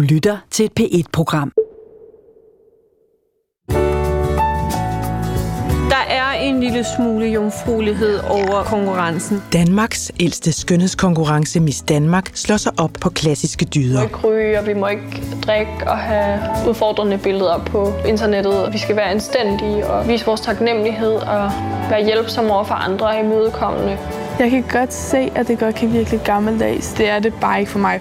Du lytter til et P1-program. Der er en lille smule jomfruelighed over konkurrencen. Danmarks ældste skønhedskonkurrence Miss Danmark slår sig op på klassiske dyder. Vi må ikke ryge, og vi må ikke drikke og have udfordrende billeder på internettet. Vi skal være anstændige og vise vores taknemmelighed og være hjælpsomme over for andre og imødekommende. Jeg kan godt se, at det godt kan virke lidt gammeldags. Det er det bare ikke for mig.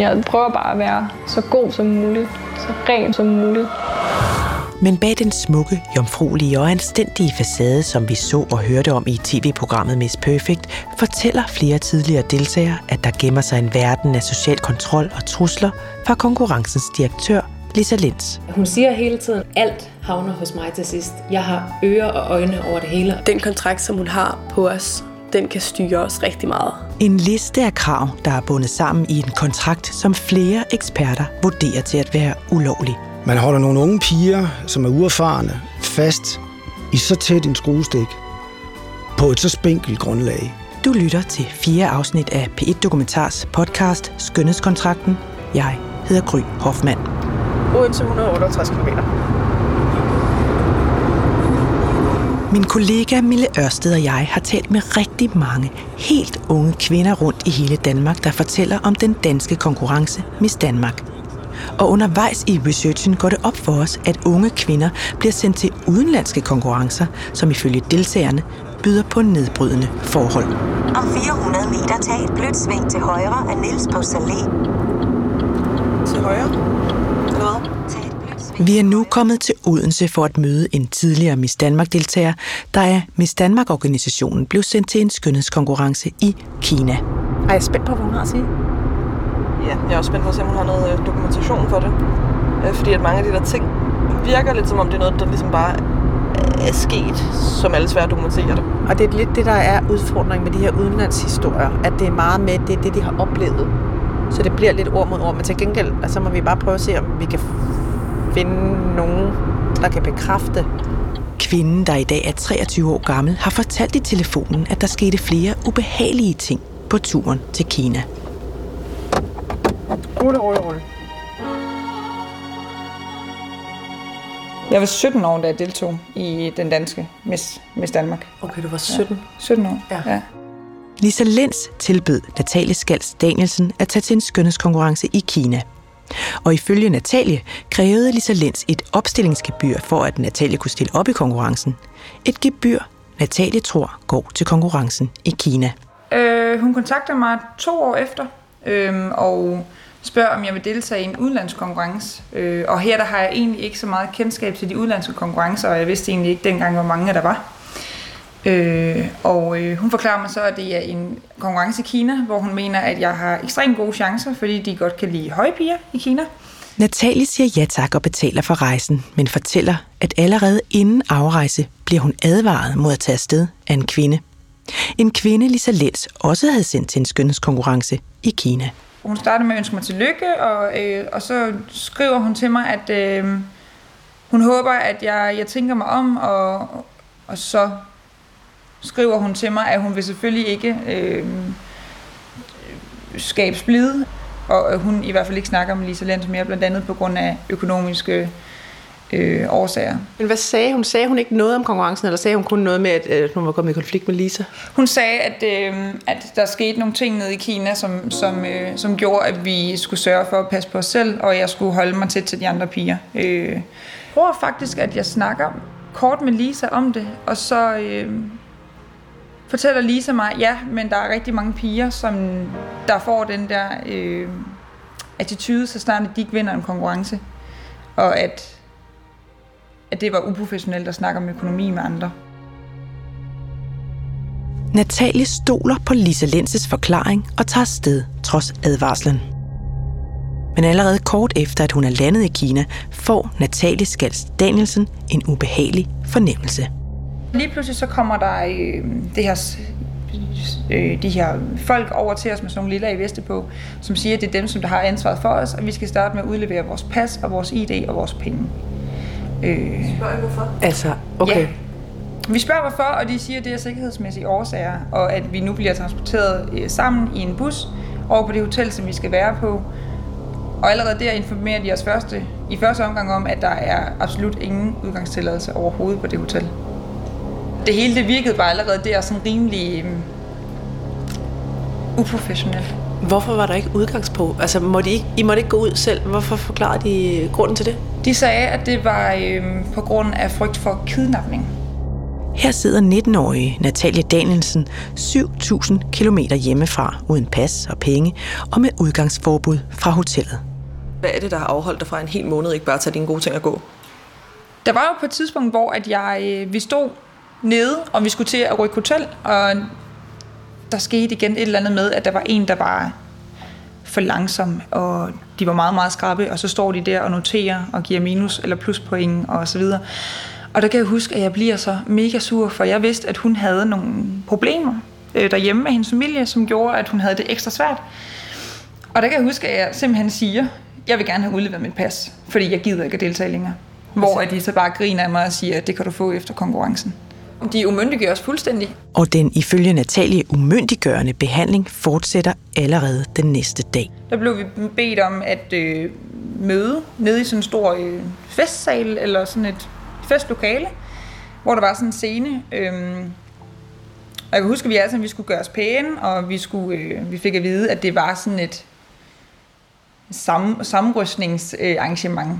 Jeg prøver bare at være så god som muligt, så ren som muligt. Men bag den smukke, jomfruelige og anstændige facade, som vi så og hørte om i tv-programmet Miss Perfect, fortæller flere tidligere deltagere, at der gemmer sig en verden af social kontrol og trusler fra konkurrencens direktør, Lisa Lenz. Hun siger hele tiden, alt havner hos mig til sidst. Jeg har ører og øjne over det hele. Den kontrakt, som hun har på os, den kan styre os rigtig meget. En liste af krav, der er bundet sammen i en kontrakt, som flere eksperter vurderer til at være ulovlig. Man holder nogle unge piger, som er uerfarne, fast i så tæt en skruestik på et så spinkelt grundlag. Du lytter til fire afsnit af P1 Dokumentars podcast Skønhedskontrakten. Jeg hedder Gry Hoffmann. Odense 168 km. Min kollega Mille Ørsted og jeg har talt med rigtig mange helt unge kvinder rundt i hele Danmark, der fortæller om den danske konkurrence Miss Danmark. Og undervejs i researchen går det op for os, at unge kvinder bliver sendt til udenlandske konkurrencer, som ifølge deltagerne byder på nedbrydende forhold. Om 400 meter tag et blødt sving til højre af Niels på Salé. Til højre? Eller hvad? Vi er nu kommet til Odense for at møde en tidligere Miss Danmark-deltager, der af Miss Danmark-organisationen blev sendt til en skønhedskonkurrence i Kina. Er jeg spændt på, hvad hun har at sige? Ja, jeg er også spændt på at se, om hun har noget øh, dokumentation for det. Øh, Fordi at mange af de der ting virker lidt som om, det er noget, der ligesom bare er sket, som alle svært dokumenterer det. Og det er lidt det, der er udfordringen med de her udenlandshistorier, at det er meget med, det er det, de har oplevet. Så det bliver lidt ord mod ord, men til gengæld, så må vi bare prøve at se, om vi kan finde nogen, der kan bekræfte. Kvinden, der i dag er 23 år gammel, har fortalt i telefonen, at der skete flere ubehagelige ting på turen til Kina. Rulle, rulle, rulle. Jeg var 17 år, da jeg deltog i den danske Miss, Miss Danmark. Okay, du var 17? Ja, 17 år, ja. ja. Lisa Lenz tilbød Natalie Skals Danielsen at tage til en skønhedskonkurrence i Kina. Og ifølge Natalie krævede Lisa Lenz et opstillingsgebyr for, at Natalie kunne stille op i konkurrencen. Et gebyr, Natalie tror går til konkurrencen i Kina. Øh, hun kontakter mig to år efter, øh, og spørger, om jeg vil deltage i en udlandskonkurrence. Øh, og her der har jeg egentlig ikke så meget kendskab til de udlandske konkurrencer, og jeg vidste egentlig ikke dengang, hvor mange der var. Øh, og øh, hun forklarer mig så, at det er en konkurrence i Kina, hvor hun mener, at jeg har ekstremt gode chancer, fordi de godt kan lide høje piger i Kina. Natalie siger ja tak og betaler for rejsen, men fortæller, at allerede inden afrejse bliver hun advaret mod at tage afsted af en kvinde. En kvinde, Lisa Lenz, også havde sendt til en skønhedskonkurrence i Kina. Hun starter med at ønske mig tillykke, og, øh, og så skriver hun til mig, at øh, hun håber, at jeg, jeg tænker mig om, og, og så skriver hun til mig, at hun vil selvfølgelig ikke øh, skabe splid, og hun i hvert fald ikke snakker med Lisa Lenz mere, blandt andet på grund af økonomiske øh, årsager. Men hvad sagde hun? Sagde hun ikke noget om konkurrencen, eller sagde hun kun noget med, at, at hun var kommet i konflikt med Lisa? Hun sagde, at, øh, at der skete nogle ting nede i Kina, som, som, øh, som gjorde, at vi skulle sørge for at passe på os selv, og jeg skulle holde mig tæt til de andre piger. Øh, jeg tror faktisk, at jeg snakker kort med Lisa om det, og så øh, fortæller Lisa mig, ja, men der er rigtig mange piger, som der får den der øh, attitude, så snart de ikke vinder en konkurrence, og at at det var uprofessionelt at snakke om økonomi med andre. Natalie stoler på Lisa Lenses forklaring og tager sted trods advarslen. Men allerede kort efter, at hun er landet i Kina, får Natalie Skals Danielsen en ubehagelig fornemmelse. Lige pludselig så kommer der øh, det her, øh, de her folk over til os med sådan nogle lille i veste på, som siger, at det er dem, som der har ansvaret for os, og vi skal starte med at udlevere vores pas og vores ID og vores penge. Øh, spørger hvorfor? Altså, okay. Ja. Vi spørger hvorfor, og de siger, at det er sikkerhedsmæssige årsager, og at vi nu bliver transporteret øh, sammen i en bus, over på det hotel, som vi skal være på. Og allerede der informerer de os første, i første omgang om, at der er absolut ingen udgangstilladelse overhovedet på det hotel. Det hele det virkede bare allerede der sådan rimelig um, uprofessionelt. Hvorfor var der ikke udgangspunkt? Altså, må de ikke, I måtte ikke gå ud selv. Hvorfor forklarede de grunden til det? De sagde, at det var øhm, på grund af frygt for kidnapning. Her sidder 19-årige Natalia Danielsen 7.000 km hjemmefra uden pas og penge og med udgangsforbud fra hotellet. Hvad er det, der har afholdt dig fra en hel måned ikke bare at tage dine gode ting og gå? Der var jo på et tidspunkt, hvor at jeg, øh, vi stod nede, og vi skulle til at rykke hotel, og der skete igen et eller andet med, at der var en, der var for langsom, og de var meget, meget skrappe, og så står de der og noterer og giver minus eller pluspoint og så videre. Og der kan jeg huske, at jeg bliver så mega sur, for jeg vidste, at hun havde nogle problemer øh, derhjemme med hendes familie, som gjorde, at hun havde det ekstra svært. Og der kan jeg huske, at jeg simpelthen siger, jeg vil gerne have udleveret mit pas, fordi jeg gider ikke at deltage længere. Hvor at de så bare griner af mig og siger, at det kan du få efter konkurrencen. De umyndiggør os fuldstændig. Og den ifølge Natalie umyndiggørende behandling fortsætter allerede den næste dag. Der blev vi bedt om at øh, møde nede i sådan en stor øh, festsal, eller sådan et festlokale, hvor der var sådan en scene. Øh, og jeg kan huske, at vi alle sammen vi skulle gøre os pæne, og vi, skulle, øh, vi fik at vide, at det var sådan et sam, samrystningsarrangement. Øh,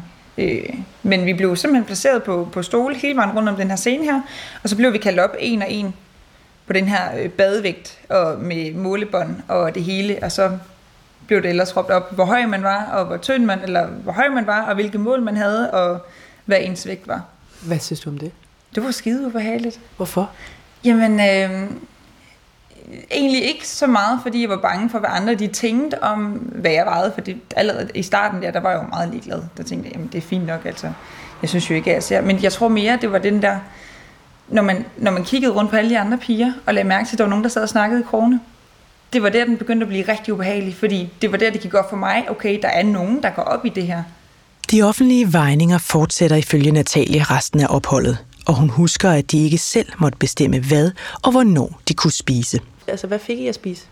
men vi blev simpelthen placeret på, på stole hele vejen rundt om den her scene her, og så blev vi kaldt op en og en på den her øh, badevægt og med målebånd og det hele, og så blev det ellers råbt op, hvor høj man var, og hvor tynd man, eller hvor høj man var, og hvilke mål man havde, og hvad ens vægt var. Hvad synes du om det? Det var skide ubehageligt. Hvorfor? Jamen, øh, egentlig ikke så meget, fordi jeg var bange for, hvad andre de tænkte om, hvad jeg vejede. For det, allerede i starten der, der var jeg jo meget ligeglad. Der tænkte jeg, jamen det er fint nok, altså. Jeg synes jo ikke, at jeg ser. Men jeg tror mere, det var den der, når man, når man kiggede rundt på alle de andre piger, og lagde mærke til, at der var nogen, der sad og snakkede i krone. Det var der, den begyndte at blive rigtig ubehagelig, fordi det var der, det gik op for mig, okay, der er nogen, der går op i det her. De offentlige vejninger fortsætter ifølge Natalie resten af opholdet, og hun husker, at de ikke selv måtte bestemme hvad og hvornår de kunne spise. Altså, hvad fik I at spise?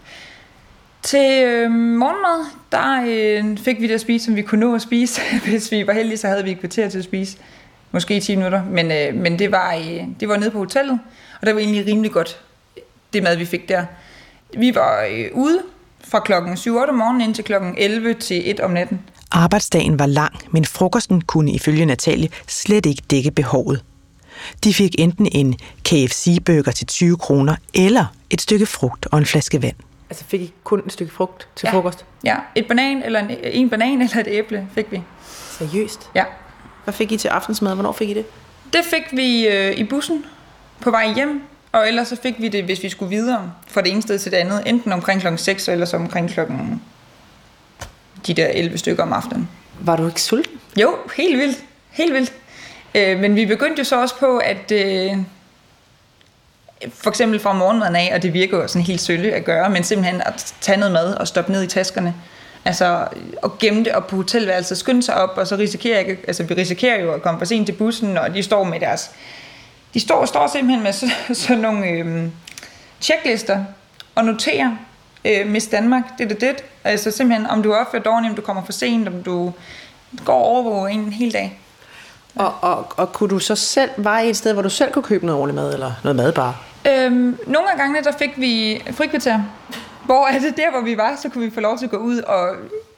Til øh, morgenmad, der øh, fik vi det at spise, som vi kunne nå at spise. Hvis vi var heldige, så havde vi et kvarter til at spise. Måske 10 minutter, men, øh, men det, var, øh, det var nede på hotellet, og det var egentlig rimelig godt, det mad, vi fik der. Vi var øh, ude fra klokken 7-8 om morgenen ind til klokken 11 til 1 om natten. Arbejdsdagen var lang, men frokosten kunne ifølge Natalie slet ikke dække behovet. De fik enten en KFC-burger til 20 kroner, eller et stykke frugt og en flaske vand. Altså fik I kun et stykke frugt til Ja. frokost? Ja, et banan, eller en, en banan eller et æble fik vi. Seriøst? Ja. Hvad fik I til aftensmad? Hvornår fik I det? Det fik vi øh, i bussen på vej hjem, og ellers så fik vi det, hvis vi skulle videre fra det ene sted til det andet, enten omkring klokken 6, eller så omkring klokken de der 11 stykker om aftenen. Var du ikke sulten? Jo, helt vildt. Helt vildt. Øh, men vi begyndte jo så også på, at øh, for eksempel fra morgenmaden af, og det virker jo sådan helt sølle at gøre, men simpelthen at tage noget mad og stoppe ned i taskerne. Altså at gemme det op på hotelværelset, skynde sig op, og så risikerer jeg, ikke- altså vi risikerer jo at komme for sent til bussen, og de står med deres, de står, står simpelthen med så, sådan nogle øh, checklister og noterer, øh, Miss Danmark, det er det, det. Altså simpelthen, om du er opført dårligt, om du kommer for sent, om du går over en hel dag. Og, og, og kunne du så selv, var I et sted, hvor du selv kunne købe noget ordentligt mad, eller noget mad bare? Øhm, nogle af gangene, der fik vi frikvarter, hvor er det der, hvor vi var, så kunne vi få lov til at gå ud, og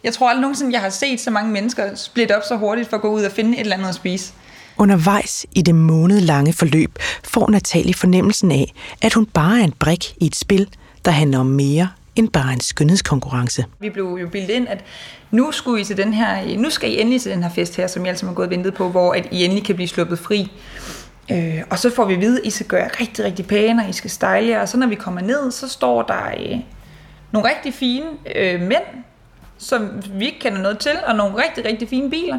jeg tror aldrig nogensinde, jeg har set så mange mennesker splitte op så hurtigt for at gå ud og finde et eller andet at spise. Undervejs i det månedlange forløb får Natalie fornemmelsen af, at hun bare er en brik i et spil, der handler om mere end bare en skønhedskonkurrence. Vi blev jo bildet ind, at nu, skulle I til den her, nu skal I endelig til den her fest her, som I altså har gået og ventet på, hvor at I endelig kan blive sluppet fri. Øh, og så får vi at vide, at I skal gøre rigtig, rigtig pæne, og I skal style jer. Og så når vi kommer ned, så står der øh, nogle rigtig fine øh, mænd, som vi ikke kender noget til, og nogle rigtig, rigtig fine biler.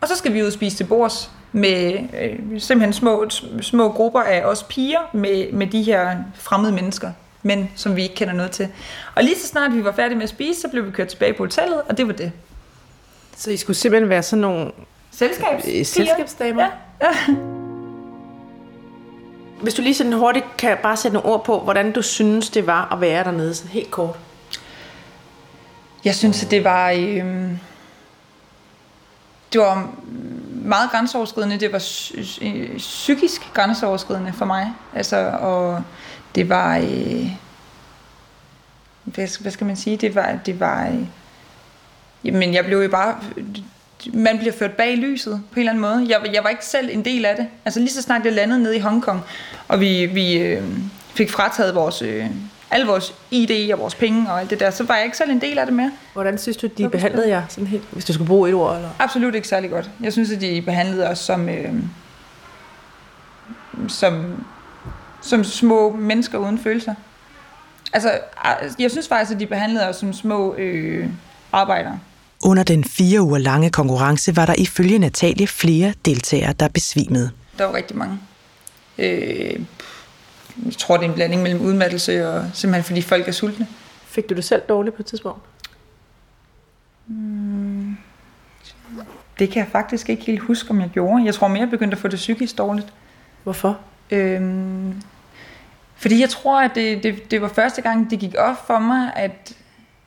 Og så skal vi ud og spise til bords med øh, simpelthen små, små grupper af os piger med, med de her fremmede mennesker, men som vi ikke kender noget til. Og lige så snart vi var færdige med at spise, så blev vi kørt tilbage på hotellet, og det var det. Så I skulle simpelthen være sådan nogle Selskabs øh, selskabsdamer? Ja. ja. Hvis du lige sådan hurtigt kan bare sætte nogle ord på, hvordan du synes, det var at være dernede, så helt kort. Jeg synes, at det var... Øh, det var meget grænseoverskridende. Det var psykisk grænseoverskridende for mig. Altså, og det var... Øh, hvad, hvad skal man sige? Det var... Det var øh, jamen, jeg blev jo bare... Man bliver ført bag lyset på en eller anden måde. Jeg, jeg var ikke selv en del af det. Altså lige så snart jeg landede nede i Hongkong, og vi, vi øh, fik frataget vores... Øh, alle vores ID og vores penge og alt det der, så var jeg ikke selv en del af det mere. Hvordan synes du, de behandlede jer, sådan helt, hvis du skulle bruge et ord? Eller? Absolut ikke særlig godt. Jeg synes, at de behandlede os som, øh, som, som små mennesker uden følelser. Altså, jeg synes faktisk, at de behandlede os som små øh, arbejdere. Under den fire uger lange konkurrence var der ifølge Natalie flere deltagere, der besvimede. Der var rigtig mange. Øh, jeg tror, det er en blanding mellem udmattelse og simpelthen fordi folk er sultne. Fik du det selv dårligt på et tidspunkt? Mm, det kan jeg faktisk ikke helt huske, om jeg gjorde. Jeg tror mere, jeg begyndte at få det psykisk dårligt. Hvorfor? Øhm, fordi jeg tror, at det, det, det var første gang, det gik op for mig, at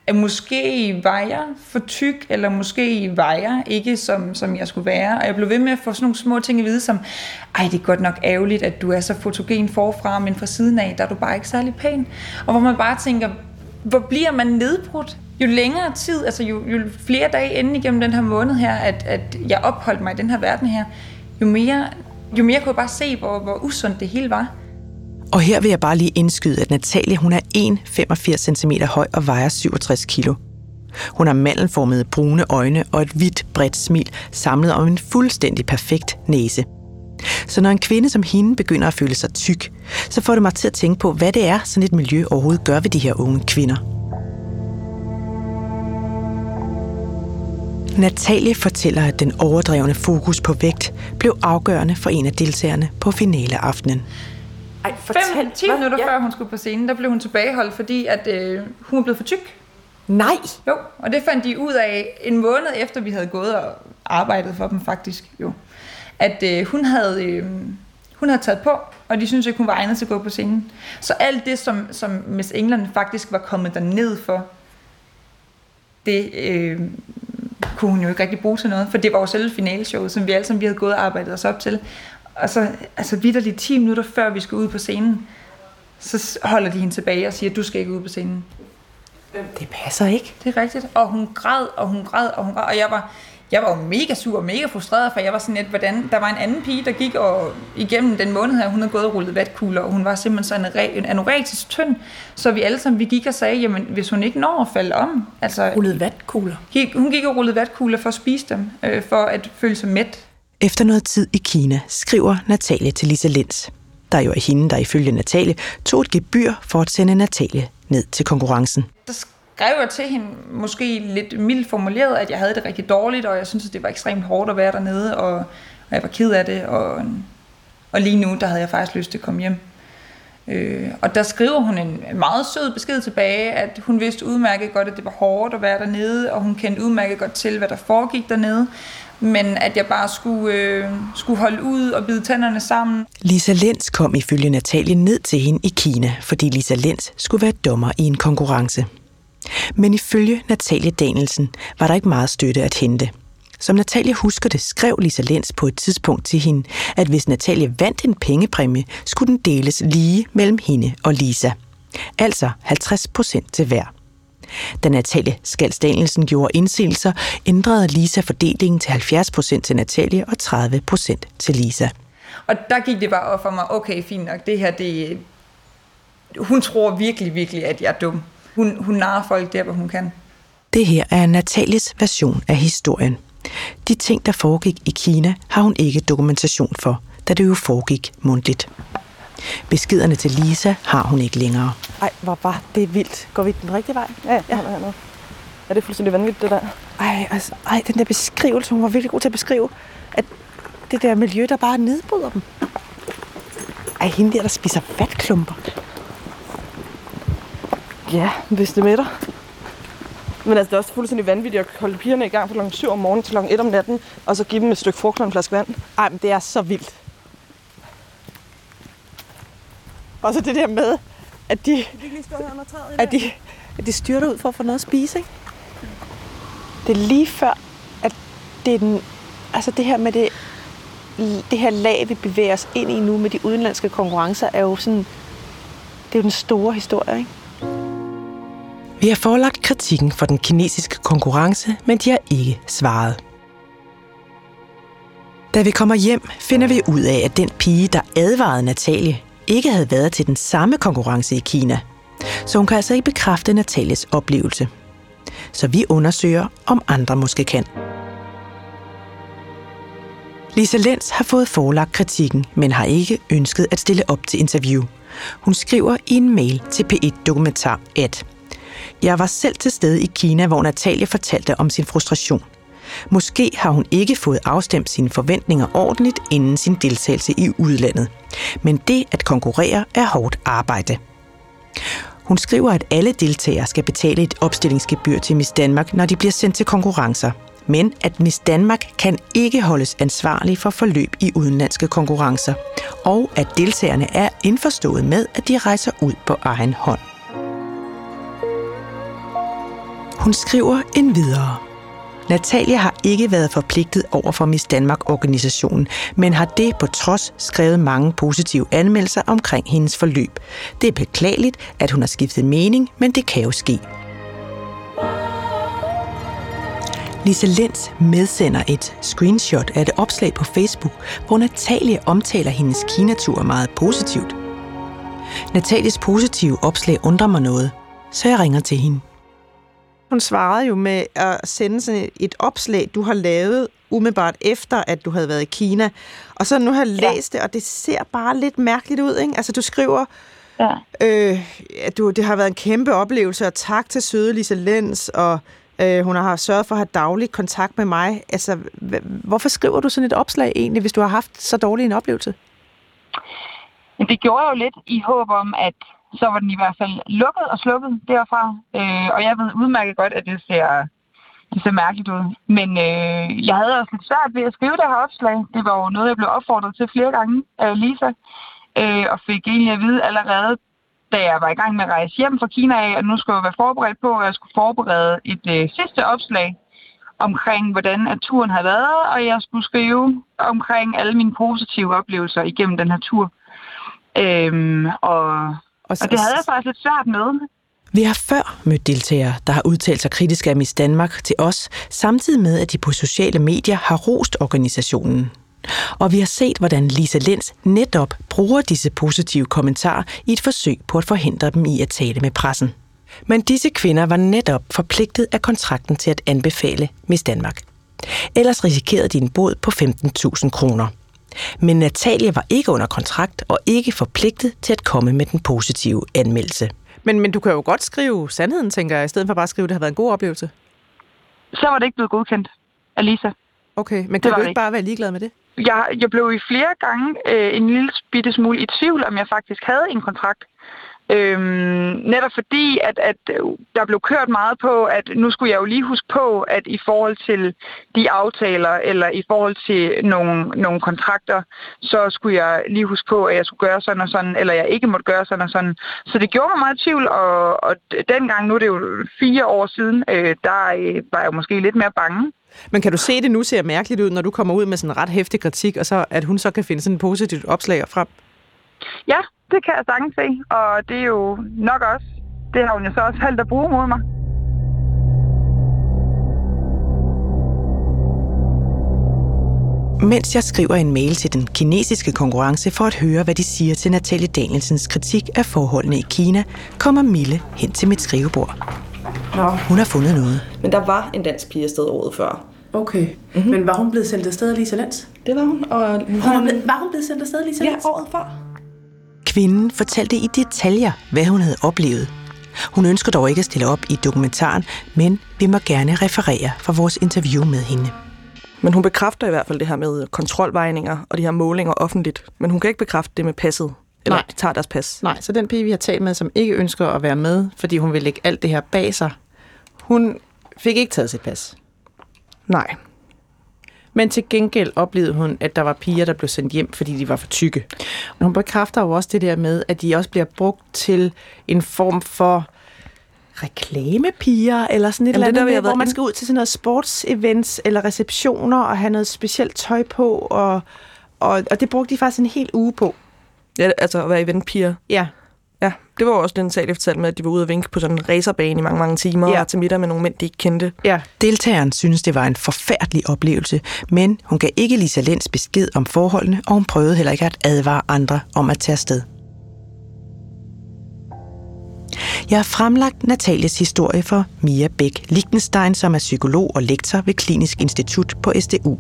at måske var jeg for tyk, eller måske var jeg ikke, som, som jeg skulle være. Og jeg blev ved med at få sådan nogle små ting at vide, som, ej, det er godt nok ærgerligt, at du er så fotogen forfra, men fra siden af, der er du bare ikke særlig pæn. Og hvor man bare tænker, hvor bliver man nedbrudt? Jo længere tid, altså jo, jo flere dage inden igennem den her måned her, at, at jeg opholdt mig i den her verden her, jo mere, jo mere kunne jeg bare se, hvor, hvor usundt det hele var. Og her vil jeg bare lige indskyde, at Natalie hun er 1,85 cm høj og vejer 67 kg. Hun har mandelformede brune øjne og et hvidt, bredt smil, samlet om en fuldstændig perfekt næse. Så når en kvinde som hende begynder at føle sig tyk, så får det mig til at tænke på, hvad det er, sådan et miljø overhovedet gør ved de her unge kvinder. Natalie fortæller, at den overdrevne fokus på vægt blev afgørende for en af deltagerne på finaleaftenen. Ej, fortæl. 5, 10 minutter ja. før hun skulle på scenen, der blev hun tilbageholdt, fordi at, øh, hun var blevet for tyk. Nej! Jo, og det fandt de ud af en måned efter, vi havde gået og arbejdet for dem faktisk. Jo. At øh, hun, havde, øh, hun havde taget på, og de syntes ikke, hun var egnet til at gå på scenen. Så alt det, som, som Miss England faktisk var kommet derned for, det øh, kunne hun jo ikke rigtig bruge til noget, for det var jo selve finaleshowet, som vi alle sammen vi havde gået og arbejdet os op til. Og så altså vidderligt 10 minutter før vi skal ud på scenen, så holder de hende tilbage og siger, du skal ikke ud på scenen. Det passer ikke. Det er rigtigt. Og hun græd, og hun græd, og hun græd. Og jeg var, jeg var jo mega sur og mega frustreret, for jeg var sådan lidt, hvordan... Der var en anden pige, der gik og, igennem den måned her, hun havde gået og rullet vatkugler, og hun var simpelthen så en, en anorektisk tynd, så vi alle sammen, vi gik og sagde, jamen hvis hun ikke når at falde om... Altså, rullet vatkugler? Gik, hun gik og rullede vatkugler for at spise dem, øh, for at føle sig mæt. Efter noget tid i Kina skriver Natalie til Lisa Lenz, der jo er hende, der ifølge Natalie tog et gebyr for at sende Natalie ned til konkurrencen. Der skrev jeg til hende, måske lidt mildt formuleret, at jeg havde det rigtig dårligt, og jeg synes, at det var ekstremt hårdt at være dernede, og, og jeg var ked af det, og, og lige nu, der havde jeg faktisk lyst til at komme hjem. Øh, og der skriver hun en meget sød besked tilbage, at hun vidste udmærket godt, at det var hårdt at være dernede, og hun kendte udmærket godt til, hvad der foregik dernede men at jeg bare skulle, øh, skulle holde ud og bide tænderne sammen. Lisa Lenz kom ifølge Natalie ned til hende i Kina, fordi Lisa Lenz skulle være dommer i en konkurrence. Men ifølge Natalie Danielsen var der ikke meget støtte at hente. Som Natalie husker det, skrev Lisa Lenz på et tidspunkt til hende, at hvis Natalie vandt en pengepræmie, skulle den deles lige mellem hende og Lisa. Altså 50 procent til hver. Da Natalie Skals Danielsen gjorde indsigelser, ændrede Lisa fordelingen til 70% til Natalie og 30% til Lisa. Og der gik det bare op for mig, okay, fint nok, det her, det, hun tror virkelig, virkelig, at jeg er dum. Hun, hun narer folk der, hvor hun kan. Det her er Natalies version af historien. De ting, der foregik i Kina, har hun ikke dokumentation for, da det jo foregik mundtligt. Beskederne til Lisa har hun ikke længere. Ej, hvor var det vildt. Går vi den rigtige vej? Ja, ja. ja. Er det fuldstændig vanvittigt, det der? Ej, altså, ej, den der beskrivelse, hun var virkelig god til at beskrive, at det der miljø, der bare nedbryder dem. Ej, hende der, der spiser vatklumper. Ja, hvis det med dig. Men altså, det er også fuldstændig vanvittigt at holde pigerne i gang fra kl. 7 om morgenen til kl. 1 om natten, og så give dem et stykke frugt og en flaske vand. Ej, men det er så vildt. Og så det der med, at de, at de, at de styrter ud for at få noget at spise, ikke? det lige før, at det er den, altså det her med det, det her lag, vi bevæger os ind i nu med de udenlandske konkurrencer, er jo sådan, det er jo den store historie, ikke? Vi har forelagt kritikken for den kinesiske konkurrence, men de har ikke svaret. Da vi kommer hjem, finder vi ud af, at den pige, der advarede Natalie, ikke havde været til den samme konkurrence i Kina. Så hun kan altså ikke bekræfte Natalies oplevelse. Så vi undersøger, om andre måske kan. Lisa Lenz har fået forelagt kritikken, men har ikke ønsket at stille op til interview. Hun skriver i en mail til P1 Dokumentar, at jeg var selv til stede i Kina, hvor Natalia fortalte om sin frustration. Måske har hun ikke fået afstemt sine forventninger ordentligt inden sin deltagelse i udlandet. Men det at konkurrere er hårdt arbejde. Hun skriver, at alle deltagere skal betale et opstillingsgebyr til Miss Danmark, når de bliver sendt til konkurrencer. Men at Miss Danmark kan ikke holdes ansvarlig for forløb i udenlandske konkurrencer. Og at deltagerne er indforstået med, at de rejser ud på egen hånd. Hun skriver en videre. Natalia har ikke været forpligtet over for Miss Danmark-organisationen, men har det på trods skrevet mange positive anmeldelser omkring hendes forløb. Det er beklageligt, at hun har skiftet mening, men det kan jo ske. Lise Lenz medsender et screenshot af et opslag på Facebook, hvor Natalia omtaler hendes Kinatur meget positivt. Natalies positive opslag undrer mig noget, så jeg ringer til hende. Hun svarede jo med at sende sådan et opslag, du har lavet umiddelbart efter, at du havde været i Kina. Og så nu har jeg læst ja. det, og det ser bare lidt mærkeligt ud, ikke? Altså, du skriver, ja. øh, at du, det har været en kæmpe oplevelse, og tak til søde Lise Lenz, og øh, hun har sørget for at have daglig kontakt med mig. Altså, hvorfor skriver du sådan et opslag egentlig, hvis du har haft så dårlig en oplevelse? Det gjorde jeg jo lidt i håb om, at så var den i hvert fald lukket og slukket derfra. Øh, og jeg ved udmærket godt, at det ser, det ser mærkeligt ud. Men øh, jeg havde også lidt svært ved at skrive det her opslag. Det var jo noget, jeg blev opfordret til flere gange af Lisa. Øh, og fik egentlig at vide allerede, da jeg var i gang med at rejse hjem fra Kina af, at nu skulle jeg være forberedt på, at jeg skulle forberede et øh, sidste opslag omkring, hvordan at turen har været, og jeg skulle skrive omkring alle mine positive oplevelser igennem den her tur. Øhm, og og, og det havde jeg faktisk lidt svært med. Vi har før mødt deltagere, der har udtalt sig kritisk af Miss Danmark til os, samtidig med, at de på sociale medier har rost organisationen. Og vi har set, hvordan Lisa Lenz netop bruger disse positive kommentarer i et forsøg på at forhindre dem i at tale med pressen. Men disse kvinder var netop forpligtet af kontrakten til at anbefale Miss Danmark. Ellers risikerede de en bod på 15.000 kroner. Men Natalia var ikke under kontrakt og ikke forpligtet til at komme med den positive anmeldelse. Men, men du kan jo godt skrive sandheden, tænker jeg, i stedet for bare at skrive, at det har været en god oplevelse. Så var det ikke blevet godkendt af Lisa. Okay, men kan du ikke det. bare være ligeglad med det? Jeg, jeg blev i flere gange øh, en lille bitte smule i tvivl, om jeg faktisk havde en kontrakt. Øhm, netop fordi, at, at der blev kørt meget på, at nu skulle jeg jo lige huske på, at i forhold til de aftaler, eller i forhold til nogle, nogle kontrakter, så skulle jeg lige huske på, at jeg skulle gøre sådan og sådan, eller jeg ikke måtte gøre sådan og sådan. Så det gjorde mig meget i tvivl, og, og dengang, nu er det jo fire år siden, øh, der øh, var jeg måske lidt mere bange. Men kan du se, det nu ser mærkeligt ud, når du kommer ud med sådan en ret hæftig kritik, og så at hun så kan finde sådan en positivt opslag frem? Ja, det kan jeg sagtens se, og det er jo nok også, det har hun jo så også valgt at bruge mod mig. Mens jeg skriver en mail til den kinesiske konkurrence for at høre, hvad de siger til Natalie Danielsens kritik af forholdene i Kina, kommer Mille hen til mit skrivebord. Nå. Hun har fundet noget. Men der var en dansk pige afsted året før. Okay. Mm-hmm. Men var hun blevet sendt afsted af Lisa Lands? Det var hun. Og hun, hun var, blevet, var hun blevet sendt afsted af Lisa Lands? Ja, året før. Kvinden fortalte i detaljer, hvad hun havde oplevet. Hun ønsker dog ikke at stille op i dokumentaren, men vi må gerne referere fra vores interview med hende. Men hun bekræfter i hvert fald det her med kontrolvejninger og de her målinger offentligt. Men hun kan ikke bekræfte det med passet. Eller Nej. de tager deres pas. Nej, så den pige, vi har talt med, som ikke ønsker at være med, fordi hun vil lægge alt det her bag sig, hun fik ikke taget sit pas. Nej. Men til gengæld oplevede hun, at der var piger, der blev sendt hjem, fordi de var for tykke. Og hun bekræfter jo også det der med, at de også bliver brugt til en form for reklamepiger, eller sådan et Jamen, eller det der, andet, med, hvor man skal ud til sådan noget sportsevents eller receptioner og have noget specielt tøj på, og, og, og det brugte de faktisk en hel uge på. Ja, altså at være eventpiger. Ja. Ja, det var også den sag, de fortalte med, at de var ude og vinke på sådan en racerbane i mange, mange timer, Ja. ja. og til middag med nogle mænd, de ikke kendte. Ja. Deltageren synes, det var en forfærdelig oplevelse, men hun gav ikke Lisa Lenz besked om forholdene, og hun prøvede heller ikke at advare andre om at tage afsted. Jeg har fremlagt Natalies historie for Mia Bæk Lichtenstein, som er psykolog og lektor ved Klinisk Institut på SDU.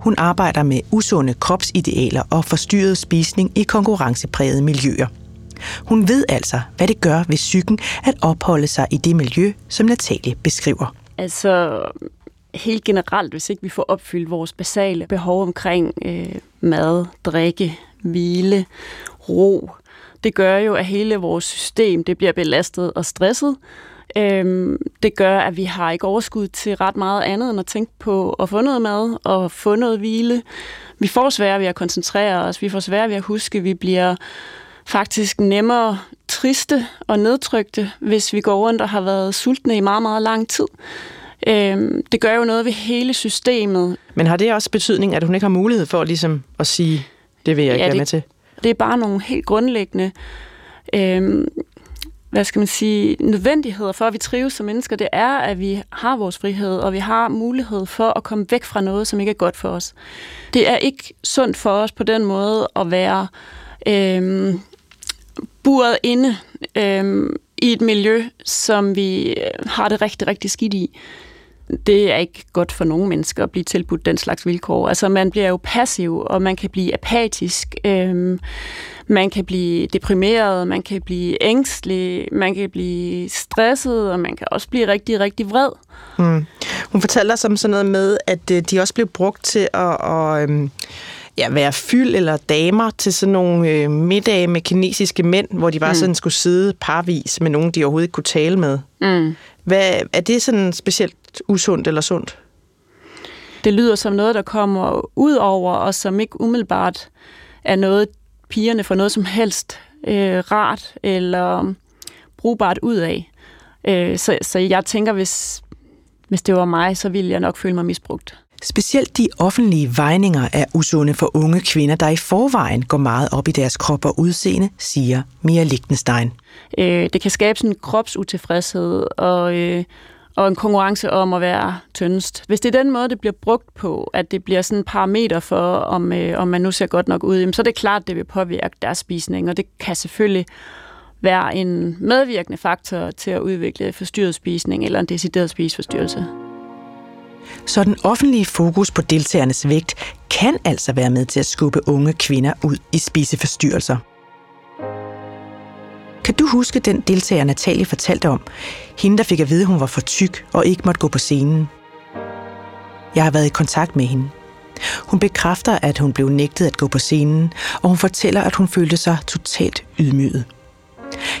Hun arbejder med usunde kropsidealer og forstyrret spisning i konkurrenceprægede miljøer. Hun ved altså, hvad det gør ved psyken at opholde sig i det miljø, som Natalie beskriver. Altså helt generelt, hvis ikke vi får opfyldt vores basale behov omkring øh, mad, drikke, hvile, ro, det gør jo, at hele vores system det bliver belastet og stresset. Øhm, det gør, at vi har ikke overskud til ret meget andet end at tænke på at få noget mad og få noget hvile. Vi får svært ved at koncentrere os, vi får svært ved at huske, vi bliver faktisk nemmere triste og nedtrykte, hvis vi går rundt og har været sultne i meget, meget lang tid. Øhm, det gør jo noget ved hele systemet. Men har det også betydning, at hun ikke har mulighed for ligesom at sige, det vil jeg ikke Ja, være med til? Det er bare nogle helt grundlæggende øhm, hvad skal man sige, nødvendigheder for, at vi trives som mennesker, det er, at vi har vores frihed, og vi har mulighed for at komme væk fra noget, som ikke er godt for os. Det er ikke sundt for os på den måde at være øhm, buret inde øh, i et miljø, som vi øh, har det rigtig, rigtig skidt i. Det er ikke godt for nogen mennesker at blive tilbudt den slags vilkår. Altså man bliver jo passiv, og man kan blive apatisk, øhm, man kan blive deprimeret, man kan blive ængstelig, man kan blive stresset, og man kan også blive rigtig, rigtig vred. Mm. Hun fortæller som sådan noget med, at øh, de også blev brugt til at, at øhm, ja, være fyld eller damer til sådan nogle øh, middage med kinesiske mænd, hvor de bare Mm. sådan skulle sidde parvis med nogen, de overhovedet ikke kunne tale med. Mm. Hvad, er det sådan specielt usundt eller sundt? Det lyder som noget, der kommer ud over, og som ikke umiddelbart er noget, pigerne får noget som helst øh, rart eller brugbart ud af. Øh, så, så jeg tænker, hvis, hvis det var mig, så ville jeg nok føle mig misbrugt. Specielt de offentlige vejninger er usunde for unge kvinder, der i forvejen går meget op i deres krop og udseende, siger Mia Lichtenstein. Øh, det kan skabe sådan en kropsutilfredshed og, øh, og en konkurrence om at være tyndest. Hvis det er den måde, det bliver brugt på, at det bliver sådan en parameter for, om, øh, om man nu ser godt nok ud, jamen, så er det klart, det vil påvirke deres spisning, og det kan selvfølgelig være en medvirkende faktor til at udvikle forstyrret spisning eller en decideret spiseforstyrrelse. Så den offentlige fokus på deltagernes vægt kan altså være med til at skubbe unge kvinder ud i spiseforstyrrelser. Kan du huske den deltager, Natalie fortalte om? Hende, der fik at vide, at hun var for tyk og ikke måtte gå på scenen. Jeg har været i kontakt med hende. Hun bekræfter, at hun blev nægtet at gå på scenen, og hun fortæller, at hun følte sig totalt ydmyget.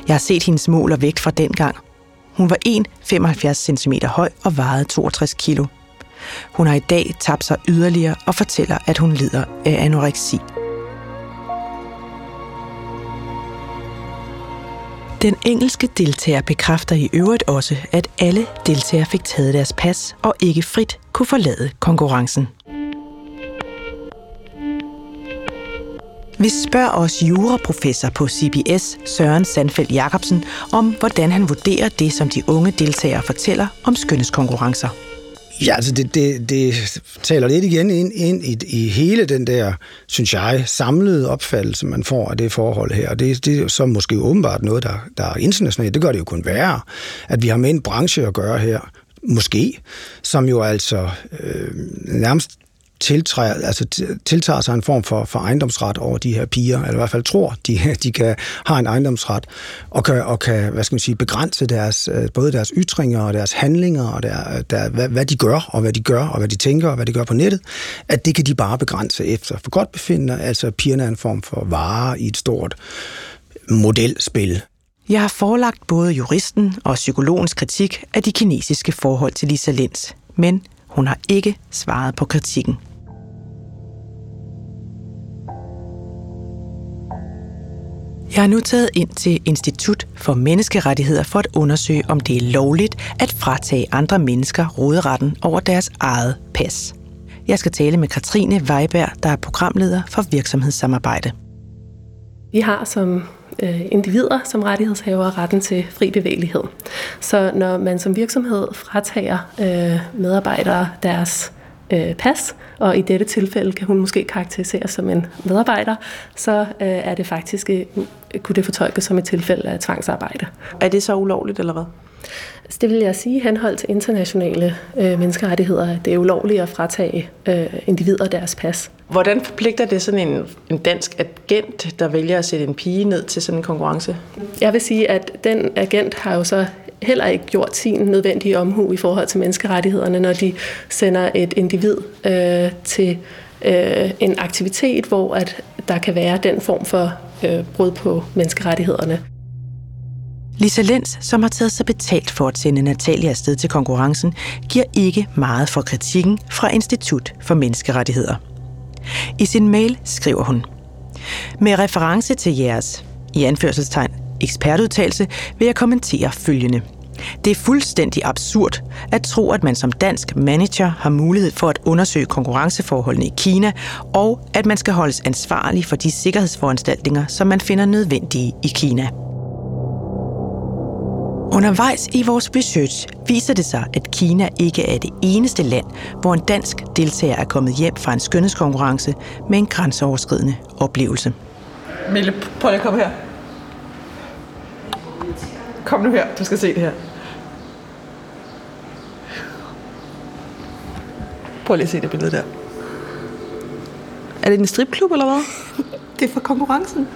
Jeg har set hendes mål og vægt fra dengang. Hun var 1,75 cm høj og vejede 62 kilo. Hun har i dag tabt sig yderligere og fortæller, at hun lider af anoreksi. Den engelske deltager bekræfter i øvrigt også, at alle deltagere fik taget deres pas og ikke frit kunne forlade konkurrencen. Vi spørger også juraprofessor på CBS, Søren Sandfeldt Jacobsen, om hvordan han vurderer det, som de unge deltagere fortæller om skønhedskonkurrencer. Ja, altså det, det, det taler lidt igen ind, ind i, i hele den der, synes jeg, samlede opfattelse, man får af det forhold her. Og det, det er så måske åbenbart noget, der, der er internationalt. Det gør det jo kun værre, at vi har med en branche at gøre her, måske, som jo altså øh, nærmest tiltræder, altså tiltager sig en form for, for ejendomsret over de her piger, eller i hvert fald tror, de, de kan have en ejendomsret, og kan, og kan hvad skal man sige, begrænse deres, øh, både deres ytringer og deres handlinger, og der, der, hvad, hvad de gør, og hvad de gør, og hvad de tænker, og hvad de gør på nettet, at det kan de bare begrænse efter for godt befindende, altså pigerne er en form for vare i et stort modelspil. Jeg har forelagt både juristen og psykologens kritik af de kinesiske forhold til Lisa Lenz, men hun har ikke svaret på kritikken. Jeg har nu taget ind til Institut for Menneskerettigheder for at undersøge, om det er lovligt at fratage andre mennesker råderetten over deres eget pas. Jeg skal tale med Katrine Weiberg, der er programleder for virksomhedssamarbejde. Vi har som øh, individer som rettighedshaver retten til fri bevægelighed. Så når man som virksomhed fratager øh, medarbejdere deres øh, pas, og i dette tilfælde kan hun måske karakteriseres som en medarbejder, så øh, er det faktisk, øh, kunne det fortolkes som et tilfælde af tvangsarbejde. Er det så ulovligt, eller hvad? Så det vil jeg sige, henhold til internationale øh, menneskerettigheder, det er ulovligt at fratage øh, individer deres pas. Hvordan forpligter det sådan en, en dansk agent, der vælger at sætte en pige ned til sådan en konkurrence? Jeg vil sige, at den agent har jo så heller ikke gjort sin nødvendige omhu i forhold til menneskerettighederne, når de sender et individ øh, til øh, en aktivitet, hvor at der kan være den form for øh, brud på menneskerettighederne. Lisa Lenz, som har taget sig betalt for at sende Natalia afsted til konkurrencen, giver ikke meget for kritikken fra Institut for Menneskerettigheder. I sin mail skriver hun, Med reference til jeres, i anførselstegn, ekspertudtalelse, vil jeg kommentere følgende. Det er fuldstændig absurd at tro, at man som dansk manager har mulighed for at undersøge konkurrenceforholdene i Kina, og at man skal holdes ansvarlig for de sikkerhedsforanstaltninger, som man finder nødvendige i Kina. Undervejs i vores research viser det sig, at Kina ikke er det eneste land, hvor en dansk deltager er kommet hjem fra en skønhedskonkurrence med en grænseoverskridende oplevelse. Mille, prøv lige at komme her. Kom nu her, du skal se det her. Prøv lige at se det billede der. Er det en stripklub, eller hvad? det er for konkurrencen.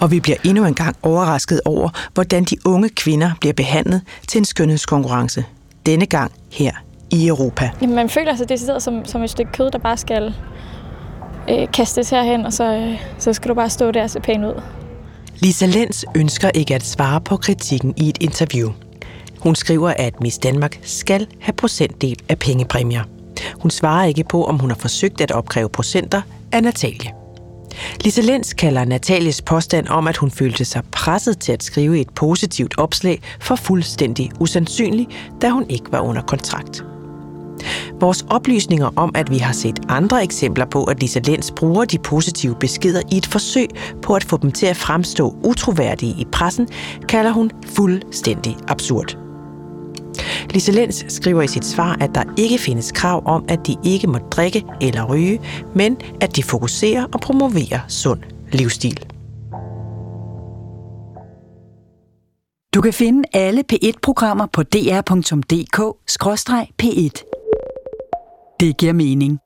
Og vi bliver endnu en gang overrasket over, hvordan de unge kvinder bliver behandlet til en skønhedskonkurrence. Denne gang her i Europa. Jamen, man føler sig decideret som, som et stykke kød, der bare skal øh, kastes herhen, og så, øh, så skal du bare stå der og se pæn ud. Lisa Lenz ønsker ikke at svare på kritikken i et interview. Hun skriver, at Miss Danmark skal have procentdel af pengepræmier. Hun svarer ikke på, om hun har forsøgt at opkræve procenter af Natalie. Lise Lenz kalder Natalies påstand om, at hun følte sig presset til at skrive et positivt opslag for fuldstændig usandsynlig, da hun ikke var under kontrakt. Vores oplysninger om, at vi har set andre eksempler på, at Lisa Lenz bruger de positive beskeder i et forsøg på at få dem til at fremstå utroværdige i pressen, kalder hun fuldstændig absurd. Lise Lenz skriver i sit svar, at der ikke findes krav om, at de ikke må drikke eller ryge, men at de fokuserer og promoverer sund livsstil. Du kan finde alle P1-programmer på dr.dk-p1. Det giver mening.